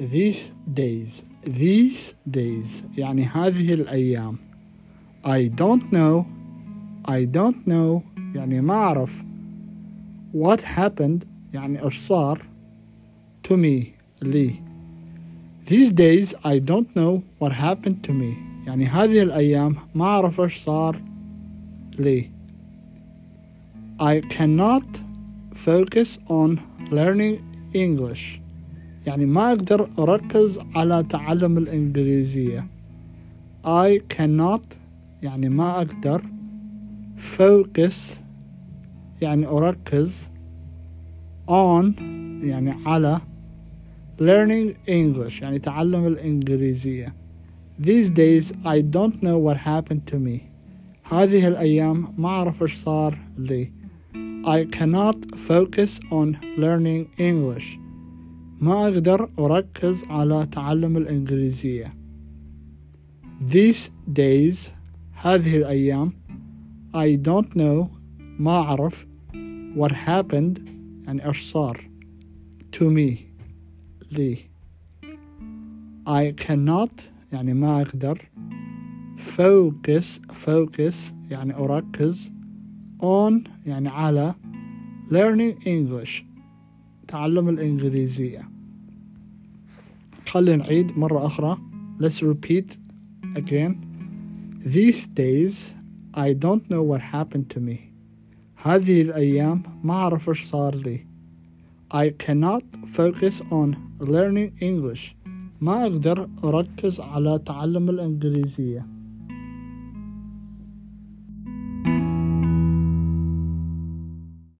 these days these days يعني هذه الأيام I don't know I don't know يعني ما أعرف what happened يعني إيش صار to me لي. These days I don't know what happened to me. يعني هذه الأيام ما أعرف إيش صار لي. I cannot focus on learning English. يعني ما أقدر أركز على تعلم الإنجليزية. I cannot يعني ما أقدر focus يعني أركز on يعني على learning English يعني تعلم الإنجليزية. These days I don't know what happened to me. هذه الأيام ما أعرف إيش صار لي. I cannot focus on learning English. ما أقدر أركز على تعلم الإنجليزية These days هذه الأيام I don't know ما أعرف what happened يعني إيش صار to me لي I cannot يعني ما أقدر focus focus يعني أركز on يعني على learning English تعلم الإنجليزية. خلينا نعيد مرة أخرى. Let's repeat again. These days I don't know what happened to me. هذه الأيام ما أعرف إيش صار لي. I cannot focus on learning English. ما أقدر أركز على تعلم الإنجليزية.